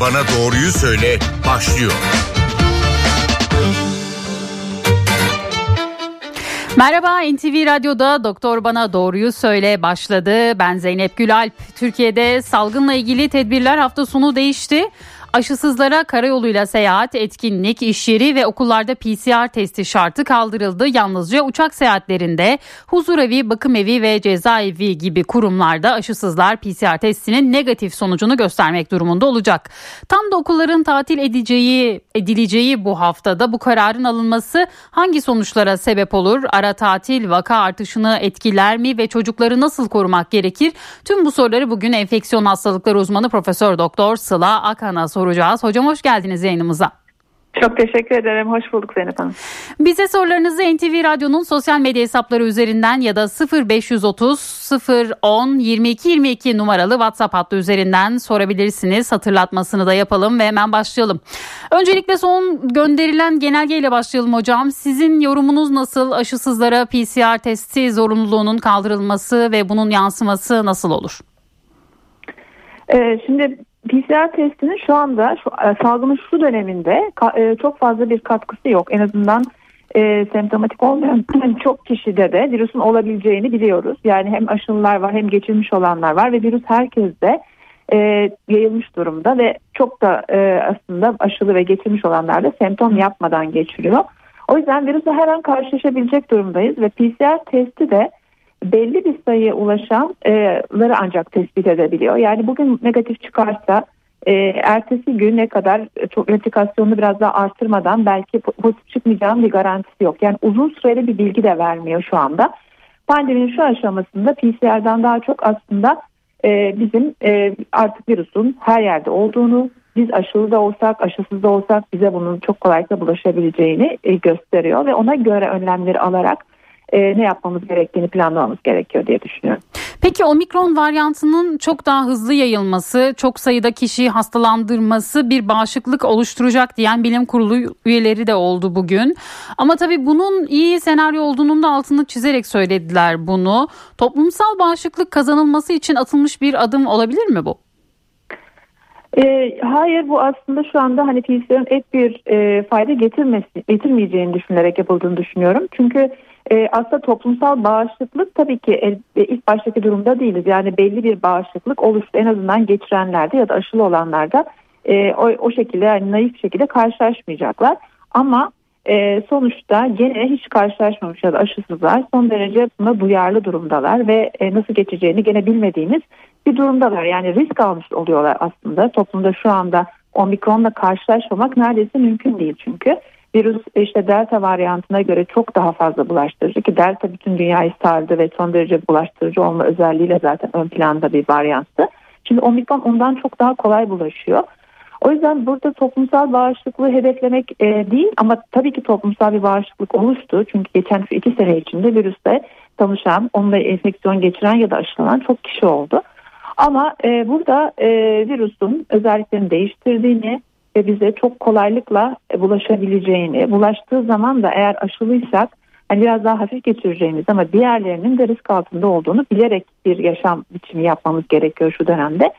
Bana Doğruyu Söyle başlıyor. Merhaba NTV Radyo'da Doktor Bana Doğruyu Söyle başladı. Ben Zeynep Gülalp. Türkiye'de salgınla ilgili tedbirler hafta sonu değişti. Aşısızlara karayoluyla seyahat, etkinlik, iş yeri ve okullarda PCR testi şartı kaldırıldı. Yalnızca uçak seyahatlerinde huzurevi, bakım evi ve cezaevi gibi kurumlarda aşısızlar PCR testinin negatif sonucunu göstermek durumunda olacak. Tam da okulların tatil edeceği edileceği bu haftada bu kararın alınması hangi sonuçlara sebep olur? Ara tatil vaka artışını etkiler mi ve çocukları nasıl korumak gerekir? Tüm bu soruları bugün enfeksiyon hastalıkları uzmanı Profesör Doktor Sıla Akan'a soracağız. Hocam hoş geldiniz yayınımıza. Çok teşekkür ederim. Hoş bulduk Zeynep Hanım. Bize sorularınızı NTV Radyo'nun sosyal medya hesapları üzerinden ya da 0530 010 22 22 numaralı WhatsApp hattı üzerinden sorabilirsiniz. Hatırlatmasını da yapalım ve hemen başlayalım. Öncelikle son gönderilen genelgeyle başlayalım hocam. Sizin yorumunuz nasıl? Aşısızlara PCR testi zorunluluğunun kaldırılması ve bunun yansıması nasıl olur? Ee, şimdi PCR testinin şu anda şu, e, salgının şu döneminde e, çok fazla bir katkısı yok. En azından e, semptomatik olmayan çok kişide de virüsün olabileceğini biliyoruz. Yani hem aşılılar var hem geçirmiş olanlar var ve virüs herkeste e, yayılmış durumda ve çok da e, aslında aşılı ve geçirmiş olanlar da semptom yapmadan geçiriyor. O yüzden virüsle her an karşılaşabilecek durumdayız ve PCR testi de belli bir sayıya ulaşanları ancak tespit edebiliyor. Yani bugün negatif çıkarsa e, ertesi gün ne kadar çok replikasyonunu biraz daha artırmadan belki pozitif çıkmayacağının bir garantisi yok. Yani uzun süreli bir bilgi de vermiyor şu anda. Pandeminin şu aşamasında PCR'dan daha çok aslında e, bizim e, artık virüsün her yerde olduğunu, biz aşılı da olsak, aşısız da olsak bize bunun çok kolaylıkla bulaşabileceğini e, gösteriyor ve ona göre önlemleri alarak e, ne yapmamız gerektiğini planlamamız gerekiyor diye düşünüyorum. Peki omikron varyantının çok daha hızlı yayılması, çok sayıda kişiyi hastalandırması bir bağışıklık oluşturacak diyen bilim kurulu üyeleri de oldu bugün. Ama tabii bunun iyi senaryo olduğunun da altını çizerek söylediler bunu. Toplumsal bağışıklık kazanılması için atılmış bir adım olabilir mi bu? E, hayır bu aslında şu anda hani PCR'ın ek bir e, fayda getirmesi, getirmeyeceğini düşünerek yapıldığını düşünüyorum. Çünkü e, aslında toplumsal bağışıklık tabii ki e, ilk baştaki durumda değiliz. Yani belli bir bağışıklık oluştu en azından geçirenlerde ya da aşılı olanlarda e, o, o şekilde yani naif şekilde karşılaşmayacaklar. Ama e, sonuçta gene hiç karşılaşmamış ya da aşısızlar son derece buna duyarlı durumdalar ve e, nasıl geçeceğini gene bilmediğimiz bir durumdalar. Yani risk almış oluyorlar aslında toplumda şu anda omikronla karşılaşmamak neredeyse mümkün değil çünkü virüs işte delta varyantına göre çok daha fazla bulaştırıcı ki delta bütün dünyayı sardı ve son derece bulaştırıcı olma özelliğiyle zaten ön planda bir varyanttı. Şimdi omikron ondan çok daha kolay bulaşıyor. O yüzden burada toplumsal bağışıklığı hedeflemek e, değil ama tabii ki toplumsal bir bağışıklık oluştu. Çünkü geçen şu iki sene içinde virüste tanışan, onunla enfeksiyon geçiren ya da aşılanan çok kişi oldu. Ama e, burada e, virüsün özelliklerini değiştirdiğini, ve bize çok kolaylıkla e, bulaşabileceğini, bulaştığı zaman da eğer aşılıysak hani biraz daha hafif geçireceğimiz ama diğerlerinin de risk altında olduğunu bilerek bir yaşam biçimi yapmamız gerekiyor şu dönemde.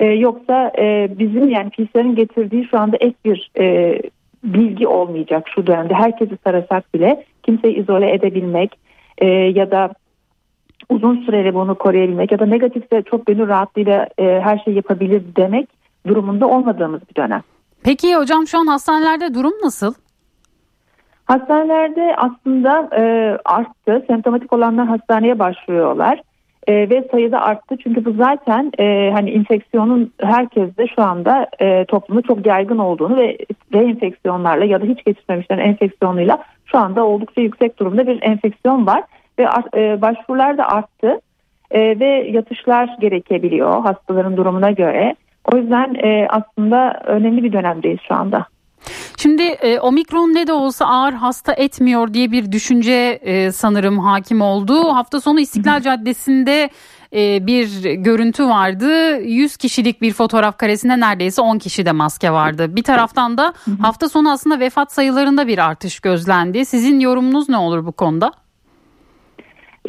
Ee, yoksa e, bizim yani PCR'ın getirdiği şu anda ek bir e, bilgi olmayacak şu dönemde. Herkesi tarasak bile kimseyi izole edebilmek e, ya da uzun süreli bunu koruyabilmek ya da negatifse çok gönül rahatlığıyla e, her şeyi yapabilir demek durumunda olmadığımız bir dönem. Peki hocam şu an hastanelerde durum nasıl? Hastanelerde aslında e, arttı. Semptomatik olanlar hastaneye başvuruyorlar. E, ve sayıda arttı çünkü bu zaten e, hani infeksiyonun herkeste şu anda e, toplumda çok yaygın olduğunu ve reenfeksiyonlarla ya da hiç geçirmemişlerin enfeksiyonuyla şu anda oldukça yüksek durumda bir enfeksiyon var ve e, başvurular da arttı e, ve yatışlar gerekebiliyor hastaların durumuna göre. O yüzden e, aslında önemli bir dönemdeyiz şu anda. Şimdi e, omikron ne de olsa ağır hasta etmiyor diye bir düşünce e, sanırım hakim oldu. Hafta sonu İstiklal Caddesi'nde e, bir görüntü vardı. 100 kişilik bir fotoğraf karesinde neredeyse 10 kişi de maske vardı. Bir taraftan da hafta sonu aslında vefat sayılarında bir artış gözlendi. Sizin yorumunuz ne olur bu konuda?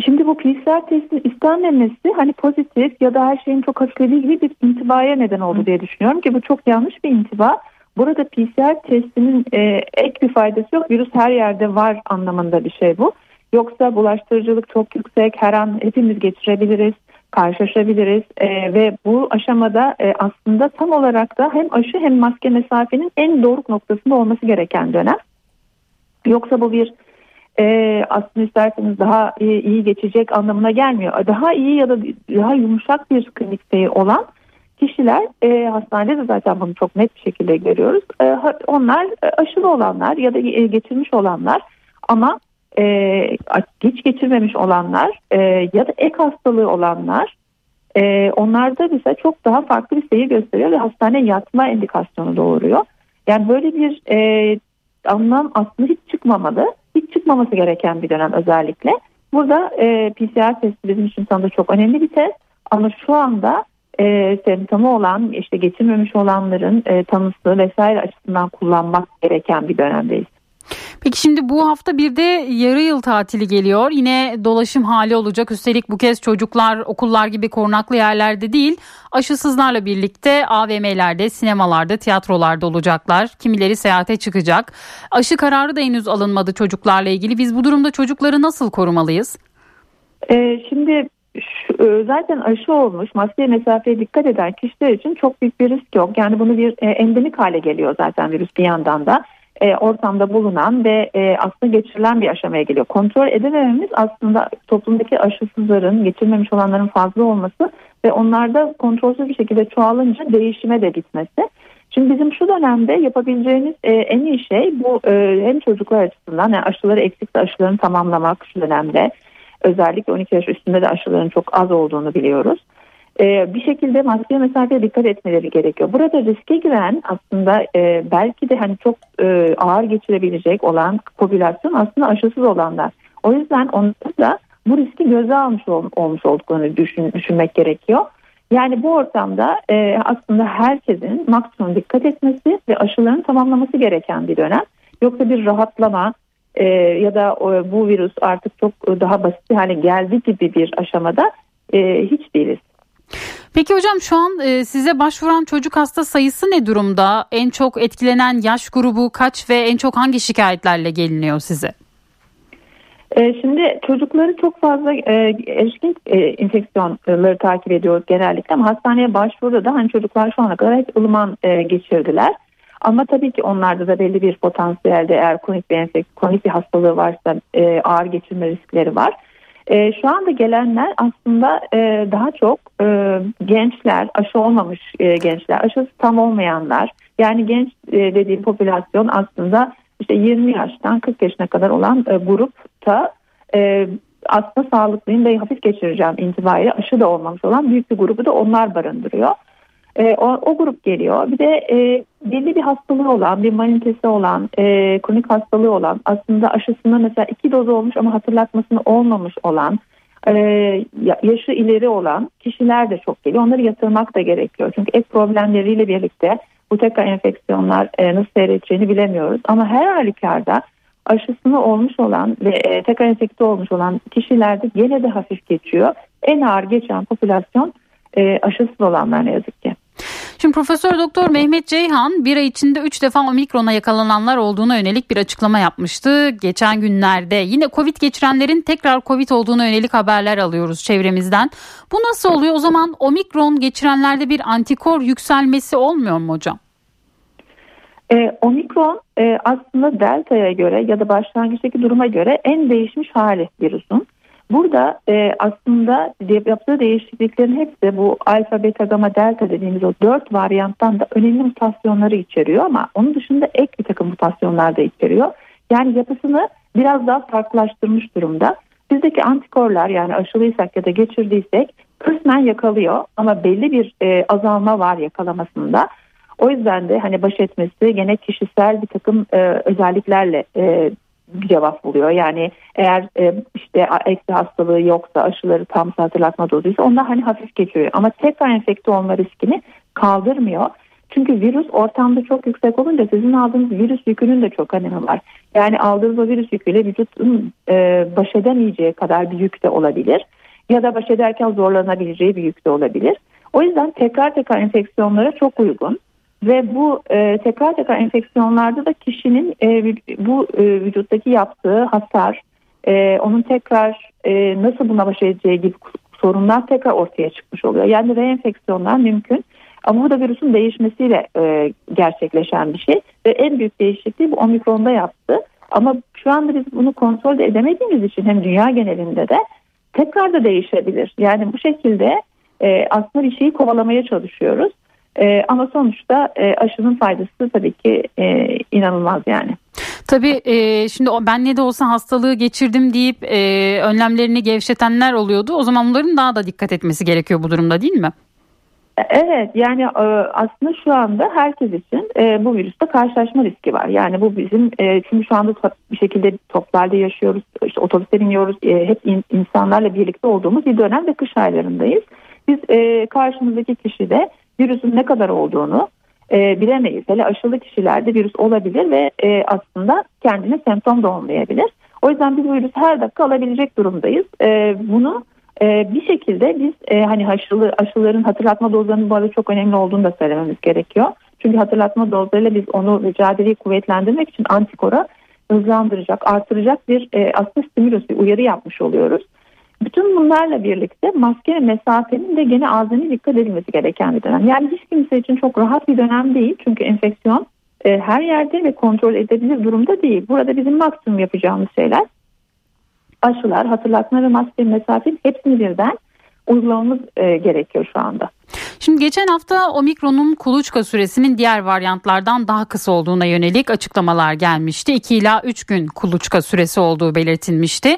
Şimdi bu PCR testin istenmemesi hani pozitif ya da her şeyin çok hafiflediği gibi bir intibaya neden oldu diye düşünüyorum ki bu çok yanlış bir intiba. Burada PCR testinin e, ek bir faydası yok. Virüs her yerde var anlamında bir şey bu. Yoksa bulaştırıcılık çok yüksek. Her an hepimiz geçirebiliriz, karşılaşabiliriz e, ve bu aşamada e, aslında tam olarak da hem aşı hem maske mesafenin en doruk noktasında olması gereken dönem. Yoksa bu bir e, aslında isterseniz daha iyi, iyi geçecek anlamına gelmiyor. Daha iyi ya da daha yumuşak bir klinikte olan kişiler e, hastanede de zaten bunu çok net bir şekilde görüyoruz. E, onlar e, aşılı olanlar ya da e, geçirmiş olanlar ama e, hiç geçirmemiş olanlar e, ya da ek hastalığı olanlar e, onlarda bize çok daha farklı bir seyir gösteriyor ve hastane yatma indikasyonu doğuruyor. Yani böyle bir e, anlam aslında hiç çıkmamalı. Hiç çıkmaması gereken bir dönem özellikle. Burada e, PCR testi bizim için sanırım çok önemli bir test. Ama şu anda e, semptomu olan işte geçirmemiş olanların e, tanısı vesaire açısından kullanmak gereken bir dönemdeyiz. Peki şimdi bu hafta bir de yarı yıl tatili geliyor. Yine dolaşım hali olacak. Üstelik bu kez çocuklar okullar gibi korunaklı yerlerde değil, aşısızlarla birlikte AVM'lerde, sinemalarda, tiyatrolarda olacaklar. Kimileri seyahate çıkacak. Aşı kararı da henüz alınmadı çocuklarla ilgili. Biz bu durumda çocukları nasıl korumalıyız? Ee, şimdi şu, e, zaten aşı olmuş maske mesafeye dikkat eden kişiler için çok büyük bir risk yok. Yani bunu bir e, endemik hale geliyor zaten virüs bir yandan da e, ortamda bulunan ve e, aslında geçirilen bir aşamaya geliyor. Kontrol edemememiz aslında toplumdaki aşısızların, geçirmemiş olanların fazla olması ve onlarda kontrolsüz bir şekilde çoğalınca değişime de gitmesi. Şimdi bizim şu dönemde yapabileceğimiz e, en iyi şey bu e, hem çocuklar açısından yani aşıları eksikse aşılarını tamamlamak şu dönemde. Özellikle 12 yaş üstünde de aşıların çok az olduğunu biliyoruz e, bir şekilde maske mesafeye dikkat etmeleri gerekiyor. Burada riske giren aslında e, belki de hani çok e, ağır geçirebilecek olan popülasyon aslında aşısız olanlar. O yüzden onları da bu riski göze almış ol, olmuş olduklarını düşün, düşünmek gerekiyor. Yani bu ortamda e, aslında herkesin maksimum dikkat etmesi ve aşıların tamamlaması gereken bir dönem. Yoksa bir rahatlama e, ya da e, bu virüs artık çok daha basit hale geldi gibi bir aşamada e, hiç değiliz. Peki hocam şu an e, size başvuran çocuk hasta sayısı ne durumda? En çok etkilenen yaş grubu kaç ve en çok hangi şikayetlerle geliniyor size? E, şimdi çocukları çok fazla e, erişkin infeksiyonları takip ediyoruz genellikle ama hastaneye başvuruda da hani çocuklar şu ana kadar hep ılıman geçirdiler. Ama tabii ki onlarda da belli bir potansiyelde eğer kronik bir enfeksiyon, kronik bir hastalığı varsa ağır geçirme riskleri var. E, şu anda gelenler aslında e, daha çok e, gençler, aşı olmamış e, gençler, aşısı tam olmayanlar. Yani genç e, dediğim popülasyon aslında işte 20 yaştan 40 yaşına kadar olan e, grupta e, aslında sağlıklıyım ve hafif geçireceğim intibariyle aşı da olmamış olan büyük bir grubu da onlar barındırıyor. E, o, o grup geliyor. Bir de e, belli bir hastalığı olan, bir manitesi olan, e, kronik hastalığı olan, aslında aşısında mesela iki doz olmuş ama hatırlatmasını olmamış olan, e, yaşı ileri olan kişiler de çok geliyor. Onları yatırmak da gerekiyor. Çünkü ek problemleriyle birlikte bu tekrar enfeksiyonlar e, nasıl seyredeceğini bilemiyoruz. Ama her halükarda aşısını olmuş olan ve e, tekrar enfekte olmuş olan kişilerde gene de hafif geçiyor. En ağır geçen popülasyon e, aşısız olanlar ne yazık ki. Şimdi Profesör Doktor Mehmet Ceyhan bir ay içinde 3 defa omikrona yakalananlar olduğuna yönelik bir açıklama yapmıştı. Geçen günlerde yine Covid geçirenlerin tekrar Covid olduğuna yönelik haberler alıyoruz çevremizden. Bu nasıl oluyor? O zaman omikron geçirenlerde bir antikor yükselmesi olmuyor mu hocam? E, omikron e, aslında delta'ya göre ya da başlangıçtaki duruma göre en değişmiş hali virüsün. Burada e, aslında yaptığı değişikliklerin hepsi bu alfa, beta, gamma, delta dediğimiz o dört varyanttan da önemli mutasyonları içeriyor ama onun dışında ek bir takım mutasyonlar da içeriyor. Yani yapısını biraz daha farklılaştırmış durumda. Bizdeki antikorlar yani aşılıysak ya da geçirdiysek kısmen yakalıyor ama belli bir e, azalma var yakalamasında. O yüzden de hani baş etmesi gene kişisel bir takım e, özelliklerle e, bir cevap buluyor. Yani eğer e, işte eksi hastalığı yoksa aşıları tam hatırlatma dozuysa onlar hani hafif geçiyor. Ama tekrar enfekte olma riskini kaldırmıyor. Çünkü virüs ortamda çok yüksek olunca sizin aldığınız virüs yükünün de çok önemi var. Yani aldığınız o virüs yüküyle vücudun e, baş edemeyeceği kadar bir yük de olabilir. Ya da baş ederken zorlanabileceği bir yük de olabilir. O yüzden tekrar tekrar enfeksiyonlara çok uygun. Ve bu e, tekrar tekrar enfeksiyonlarda da kişinin e, bu e, vücuttaki yaptığı hasar, e, onun tekrar e, nasıl buna baş edeceği gibi sorunlar tekrar ortaya çıkmış oluyor. Yani reenfeksiyonlar mümkün. Ama bu da virüsün değişmesiyle e, gerçekleşen bir şey. Ve en büyük değişikliği bu omikronda yaptı. Ama şu anda biz bunu kontrol edemediğimiz için hem dünya genelinde de tekrar da değişebilir. Yani bu şekilde e, aslında bir şeyi kovalamaya çalışıyoruz. E, ama sonuçta e, aşının faydası tabii ki e, inanılmaz yani. Tabii e, şimdi ben ne de olsa hastalığı geçirdim deyip e, önlemlerini gevşetenler oluyordu. O zaman bunların daha da dikkat etmesi gerekiyor bu durumda değil mi? Evet yani e, aslında şu anda herkes için e, bu virüste karşılaşma riski var. Yani bu bizim e, çünkü şu anda bir şekilde toplarda yaşıyoruz, işte otobüse biniyoruz, hep insanlarla birlikte olduğumuz bir dönem ve kış aylarındayız. Biz karşımızdaki kişide virüsün ne kadar olduğunu bilemeyiz. Hele aşılı kişilerde virüs olabilir ve aslında kendine semptom da olmayabilir. O yüzden biz bu virüsü her dakika alabilecek durumdayız. Bunu e, bir şekilde biz e, hani aşılı, aşıların hatırlatma dozlarının bu arada çok önemli olduğunu da söylememiz gerekiyor. Çünkü hatırlatma dozlarıyla biz onu mücadeleyi kuvvetlendirmek için antikora hızlandıracak, artıracak bir e, aslında stimulus, bir uyarı yapmış oluyoruz. Bütün bunlarla birlikte maske ve mesafenin de gene azami dikkat edilmesi gereken bir dönem. Yani hiç kimse için çok rahat bir dönem değil. Çünkü enfeksiyon e, her yerde ve kontrol edilebilir durumda değil. Burada bizim maksimum yapacağımız şeyler aşılar, hatırlatma ve maske mesafe hepsini birden uygulamamız e, gerekiyor şu anda. Şimdi geçen hafta omikronun kuluçka süresinin diğer varyantlardan daha kısa olduğuna yönelik açıklamalar gelmişti. 2 ila 3 gün kuluçka süresi olduğu belirtilmişti.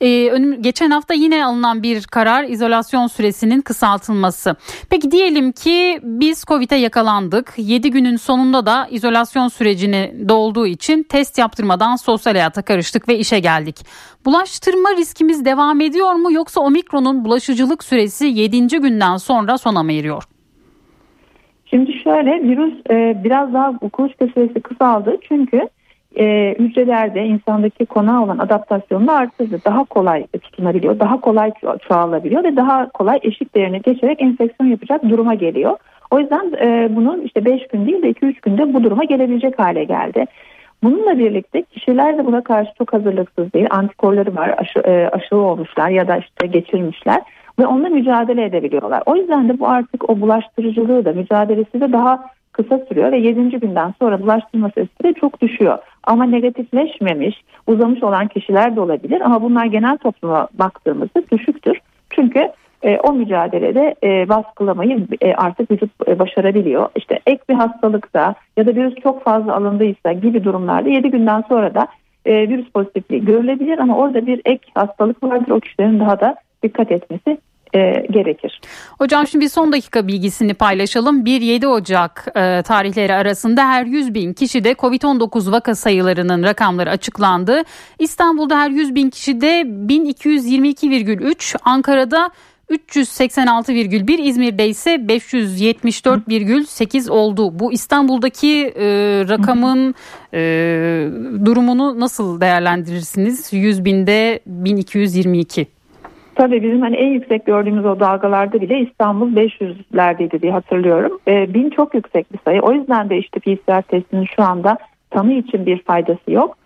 Ee, geçen hafta yine alınan bir karar izolasyon süresinin kısaltılması. Peki diyelim ki biz Covid'e yakalandık. 7 günün sonunda da izolasyon sürecini dolduğu için test yaptırmadan sosyal hayata karıştık ve işe geldik. Bulaştırma riskimiz devam ediyor mu yoksa omikronun bulaşıcılık süresi 7. günden sonra sona mı eriyor? Şimdi şöyle virüs e, biraz daha kuluçka süresi kısaldı çünkü e, hücrelerde insandaki konağa olan adaptasyonunu arttırdı. Daha kolay tutunabiliyor, daha kolay çoğalabiliyor ve daha kolay eşik değerini geçerek enfeksiyon yapacak duruma geliyor. O yüzden e, bunun işte 5 gün değil de 2-3 günde bu duruma gelebilecek hale geldi. Bununla birlikte kişiler de buna karşı çok hazırlıksız değil. Antikorları var, aşı, e, aşılı olmuşlar ya da işte geçirmişler ve onunla mücadele edebiliyorlar. O yüzden de bu artık o bulaştırıcılığı da mücadelesi de daha kısa sürüyor ve 7. günden sonra bulaştırma süresi de çok düşüyor. Ama negatifleşmemiş, uzamış olan kişiler de olabilir ama bunlar genel topluma baktığımızda düşüktür. Çünkü e, o mücadelede e, baskılamayı e, artık vücut e, başarabiliyor. İşte ek bir hastalıkta ya da virüs çok fazla alındıysa gibi durumlarda 7 günden sonra da e, virüs pozitifliği görülebilir ama orada bir ek hastalık vardır. O kişilerin daha da dikkat etmesi e, gerekir. Hocam şimdi bir son dakika bilgisini paylaşalım. 1-7 Ocak e, tarihleri arasında her 100 bin kişide COVID-19 vaka sayılarının rakamları açıklandı. İstanbul'da her 100 bin kişide 1222,3, Ankara'da 386,1 İzmir'de ise 574,8 oldu. Bu İstanbul'daki e, rakamın e, durumunu nasıl değerlendirirsiniz? 100 binde 1222. Tabii bizim hani en yüksek gördüğümüz o dalgalarda bile İstanbul 500'lerdeydi diye hatırlıyorum. E, bin çok yüksek bir sayı. O yüzden de işte PCR testinin şu anda tanı için bir faydası yok.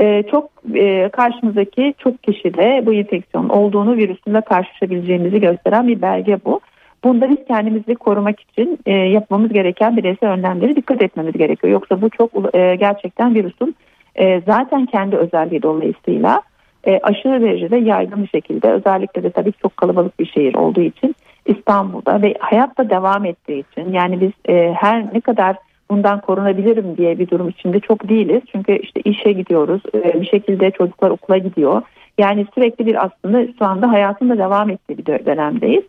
E, çok e, karşımızdaki çok kişide bu enfeksiyon olduğunu virüsünle karşılaşabileceğimizi gösteren bir belge bu. Bunda biz kendimizi korumak için e, yapmamız gereken bireysel önlemleri dikkat etmemiz gerekiyor. Yoksa bu çok e, gerçekten virüsün e, zaten kendi özelliği dolayısıyla e, aşırı derecede yaygın bir şekilde özellikle de tabii çok kalabalık bir şehir olduğu için İstanbul'da ve hayatta devam ettiği için yani biz e, her ne kadar bundan korunabilirim diye bir durum içinde çok değiliz. Çünkü işte işe gidiyoruz e, bir şekilde çocuklar okula gidiyor. Yani sürekli bir aslında şu anda hayatında devam ettiği bir dönemdeyiz.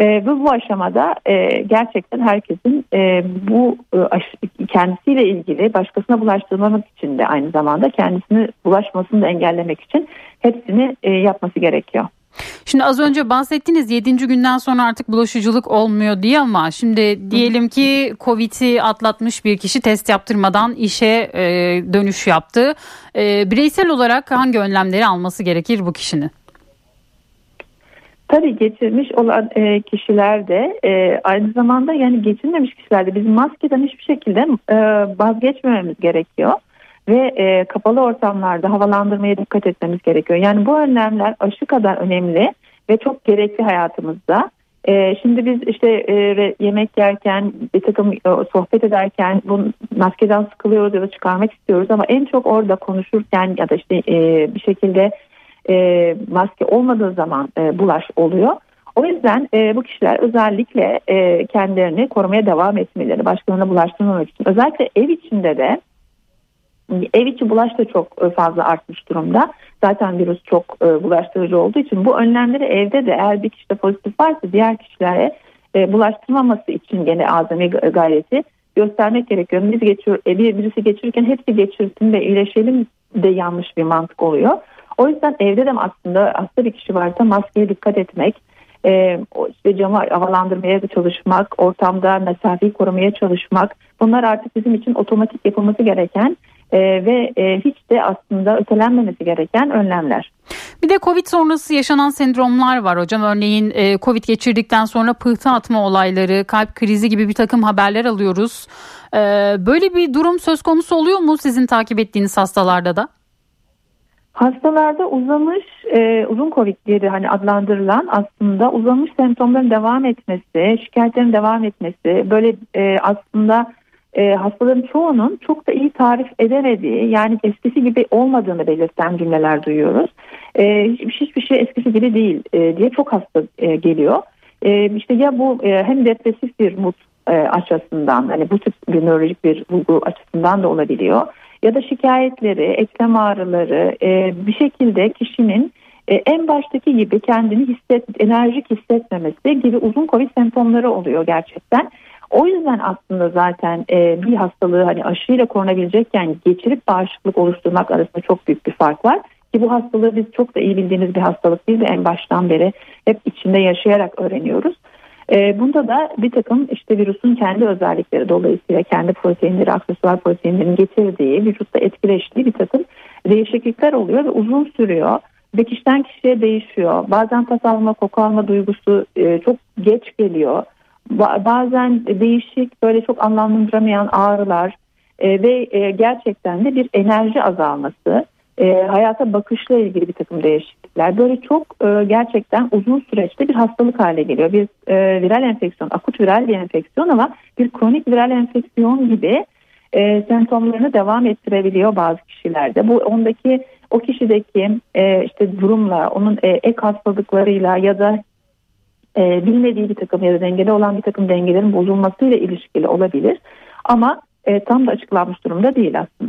E, ve bu aşamada e, gerçekten herkesin e, bu e, kendisiyle ilgili başkasına bulaştırmamak için de aynı zamanda kendisini bulaşmasını da engellemek için hepsini e, yapması gerekiyor. Şimdi az önce bahsettiniz 7. günden sonra artık bulaşıcılık olmuyor diye ama şimdi diyelim ki Covid'i atlatmış bir kişi test yaptırmadan işe e, dönüş yaptı. E, bireysel olarak hangi önlemleri alması gerekir bu kişinin? Tabii geçirmiş olan e, kişiler de e, aynı zamanda yani geçirmemiş kişiler de bizim maskeden hiçbir şekilde e, vazgeçmememiz gerekiyor ve e, kapalı ortamlarda havalandırmaya dikkat etmemiz gerekiyor. Yani bu önlemler aşı kadar önemli ve çok gerekli hayatımızda. E, şimdi biz işte e, yemek yerken bir takım e, sohbet ederken bu maskeden sıkılıyoruz ya da çıkarmak istiyoruz ama en çok orada konuşurken ya da işte e, bir şekilde e, maske olmadığı zaman e, bulaş oluyor. O yüzden e, bu kişiler özellikle e, kendilerini korumaya devam etmeleri, başkalarına bulaştırmamak için özellikle ev içinde de ev içi bulaş da çok e, fazla artmış durumda. Zaten virüs çok e, bulaştırıcı olduğu için bu önlemleri evde de eğer bir kişide pozitif varsa diğer kişilere e, bulaştırmaması için gene azami gayreti göstermek gerekiyor. Biz geçiyor, e, bir birisi geçirirken hepsi geçirsin ve iyileşelim de yanlış bir mantık oluyor. O yüzden evde de aslında hasta bir kişi varsa maskeye dikkat etmek, e, işte camı havalandırmaya çalışmak, ortamda mesafeyi korumaya çalışmak bunlar artık bizim için otomatik yapılması gereken e, ve e, hiç de aslında ötelenmemesi gereken önlemler. Bir de Covid sonrası yaşanan sendromlar var hocam. Örneğin e, Covid geçirdikten sonra pıhtı atma olayları, kalp krizi gibi bir takım haberler alıyoruz. E, böyle bir durum söz konusu oluyor mu sizin takip ettiğiniz hastalarda da? Hastalarda uzamış e, uzun covid diye hani adlandırılan aslında uzamış semptomların devam etmesi, şikayetlerin devam etmesi, böyle e, aslında e, hastaların çoğunun çok da iyi tarif edemediği yani eskisi gibi olmadığını belirten cümleler duyuyoruz. E, hiçbir, hiçbir şey eskisi gibi değil e, diye çok hasta e, geliyor. E, işte ya bu e, hem depresif bir mut e, açısından hani bu tip bir nörolojik bir bulgu açısından da olabiliyor ya da şikayetleri, eklem ağrıları e, bir şekilde kişinin e, en baştaki gibi kendini hisset, enerjik hissetmemesi gibi uzun covid semptomları oluyor gerçekten. O yüzden aslında zaten e, bir hastalığı hani aşıyla korunabilecekken geçirip bağışıklık oluşturmak arasında çok büyük bir fark var. Ki bu hastalığı biz çok da iyi bildiğimiz bir hastalık değil de en baştan beri hep içinde yaşayarak öğreniyoruz. E, bunda da bir takım işte virüsün kendi özellikleri dolayısıyla kendi proteinleri, aksesuar proteinlerin getirdiği, vücutta etkileştiği bir takım değişiklikler oluyor ve uzun sürüyor. Ve kişiden kişiye değişiyor. Bazen tat alma, koku alma duygusu e, çok geç geliyor. Ba- bazen değişik böyle çok anlamlandıramayan ağrılar e, ve e, gerçekten de bir enerji azalması e, hayata bakışla ilgili bir takım değişiklikler. Böyle çok e, gerçekten uzun süreçte bir hastalık hale geliyor. Bir e, viral enfeksiyon, akut viral bir enfeksiyon ama bir kronik viral enfeksiyon gibi e, semptomlarını devam ettirebiliyor bazı kişilerde. Bu ondaki o kişideki e, işte durumla, onun e, ek hastalıklarıyla ya da e, bilmediği bir takım ya da dengeli olan bir takım dengelerin bozulmasıyla ilişkili olabilir. Ama e, tam da açıklanmış durumda değil aslında.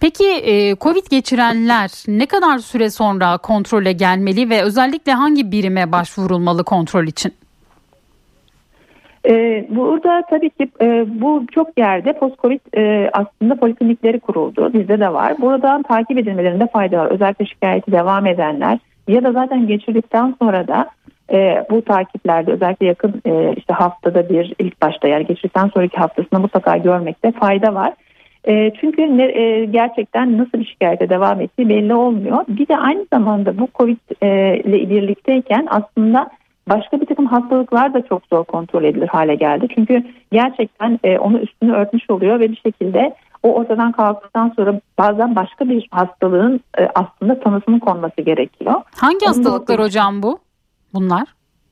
Peki e, Covid geçirenler ne kadar süre sonra kontrole gelmeli ve özellikle hangi birime başvurulmalı kontrol için? Ee, burada tabii ki e, bu çok yerde post-covid e, aslında poliklinikleri kuruldu. Bizde de var. Buradan takip edilmelerinde fayda var. Özellikle şikayeti devam edenler ya da zaten geçirdikten sonra da e, bu takiplerde özellikle yakın e, işte haftada bir ilk başta yani geçirdikten sonraki haftasında mutlaka görmekte fayda var. E, çünkü ne, e, gerçekten nasıl bir şikayete devam ettiği belli olmuyor. Bir de aynı zamanda bu Covid e, ile birlikteyken aslında başka bir takım hastalıklar da çok zor kontrol edilir hale geldi. Çünkü gerçekten e, onu üstünü örtmüş oluyor ve bir şekilde o ortadan kalktıktan sonra bazen başka bir hastalığın e, aslında tanısının konması gerekiyor. Hangi hastalıklar hocam bu? Bunlar?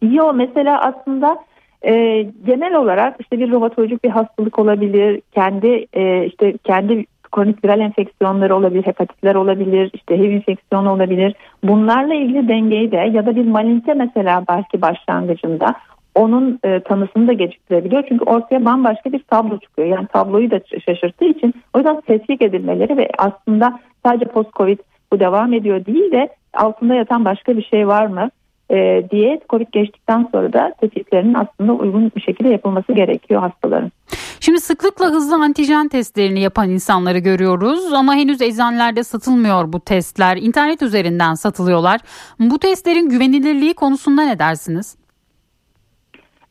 Yok mesela aslında e, genel olarak işte bir romatolojik bir hastalık olabilir, kendi e, işte kendi kronik viral enfeksiyonları olabilir, hepatitler olabilir, işte HIV enfeksiyonu olabilir. Bunlarla ilgili dengeyi de ya da bir malinite mesela belki başlangıcında onun e, tanısını da geciktirebiliyor. Çünkü ortaya bambaşka bir tablo çıkıyor. Yani tabloyu da şaşırttığı için o yüzden tetkik edilmeleri ve aslında sadece post-covid bu devam ediyor değil de altında yatan başka bir şey var mı? E, diye Covid geçtikten sonra da tetkiklerinin aslında uygun bir şekilde yapılması gerekiyor hastaların. Şimdi sıklıkla hızlı antijen testlerini yapan insanları görüyoruz ama henüz eczanelerde satılmıyor bu testler. İnternet üzerinden satılıyorlar. Bu testlerin güvenilirliği konusunda ne dersiniz?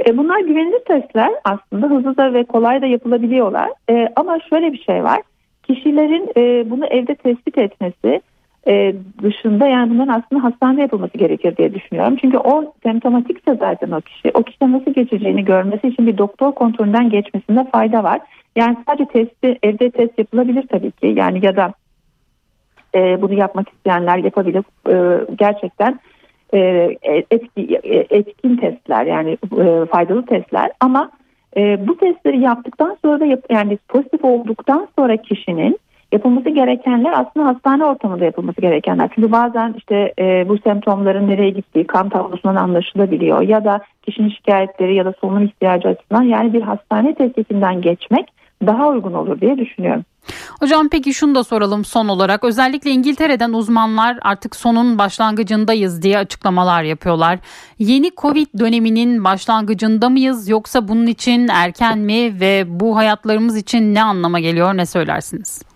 E, bunlar güvenilir testler aslında hızlı da ve kolay da yapılabiliyorlar. E, ama şöyle bir şey var. Kişilerin e, bunu evde tespit etmesi e, dışında yani bunların aslında hastanede yapılması gerekir diye düşünüyorum. Çünkü o semptomatikse zaten o kişi. O kişide nasıl geçeceğini görmesi için bir doktor kontrolünden geçmesinde fayda var. Yani sadece testi evde test yapılabilir tabii ki. Yani ya da e, bunu yapmak isteyenler yapabilir. E, gerçekten e, etki, e, etkin testler yani e, faydalı testler ama e, bu testleri yaptıktan sonra da yap, yani pozitif olduktan sonra kişinin yapılması gerekenler aslında hastane ortamında yapılması gerekenler. Çünkü bazen işte e, bu semptomların nereye gittiği kan tablosundan anlaşılabiliyor ya da kişinin şikayetleri ya da solunum ihtiyacı açısından yani bir hastane testikinden geçmek daha uygun olur diye düşünüyorum. Hocam peki şunu da soralım son olarak. Özellikle İngiltere'den uzmanlar artık sonun başlangıcındayız diye açıklamalar yapıyorlar. Yeni Covid döneminin başlangıcında mıyız yoksa bunun için erken mi ve bu hayatlarımız için ne anlama geliyor ne söylersiniz?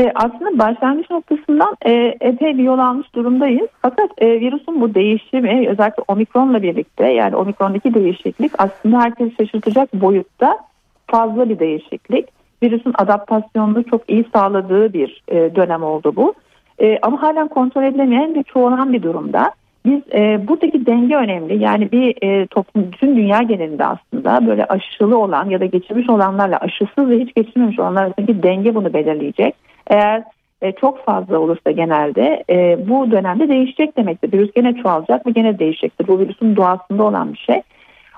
E, aslında başlangıç noktasından e, epey bir yol almış durumdayız. Fakat e, virüsün bu değişimi özellikle omikronla birlikte yani omikrondaki değişiklik aslında herkesi şaşırtacak boyutta fazla bir değişiklik. Virüsün adaptasyonunu çok iyi sağladığı bir e, dönem oldu bu. E, ama halen kontrol edilemeyen ve çoğalan bir durumda. Biz e, buradaki denge önemli. Yani bir e, toplum bütün dünya genelinde aslında böyle aşılı olan ya da geçirmiş olanlarla aşısız ve hiç geçirmemiş olanlar arasındaki denge bunu belirleyecek. Eğer e, çok fazla olursa genelde e, bu dönemde değişecek demektir. Virüs gene çoğalacak ve gene değişecektir. Bu virüsün doğasında olan bir şey.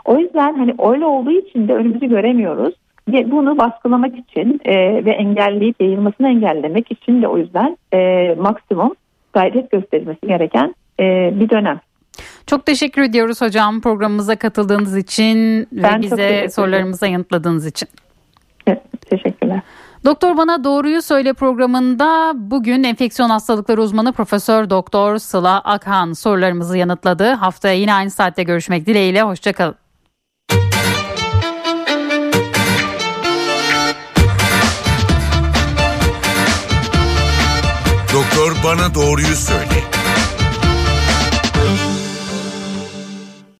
O yüzden hani öyle olduğu için de önümüzü göremiyoruz. Bunu baskılamak için e, ve engelleyip yayılmasını engellemek için de o yüzden e, maksimum gayret gösterilmesi gereken e, bir dönem. Çok teşekkür ediyoruz hocam programımıza katıldığınız için ben ve bize sorularımıza yanıtladığınız için. Evet, teşekkürler. Doktor Bana Doğruyu Söyle programında bugün enfeksiyon hastalıkları uzmanı Profesör Doktor Sıla Akhan sorularımızı yanıtladı. Haftaya yine aynı saatte görüşmek dileğiyle. Hoşçakalın. Doktor Bana Doğruyu Söyle.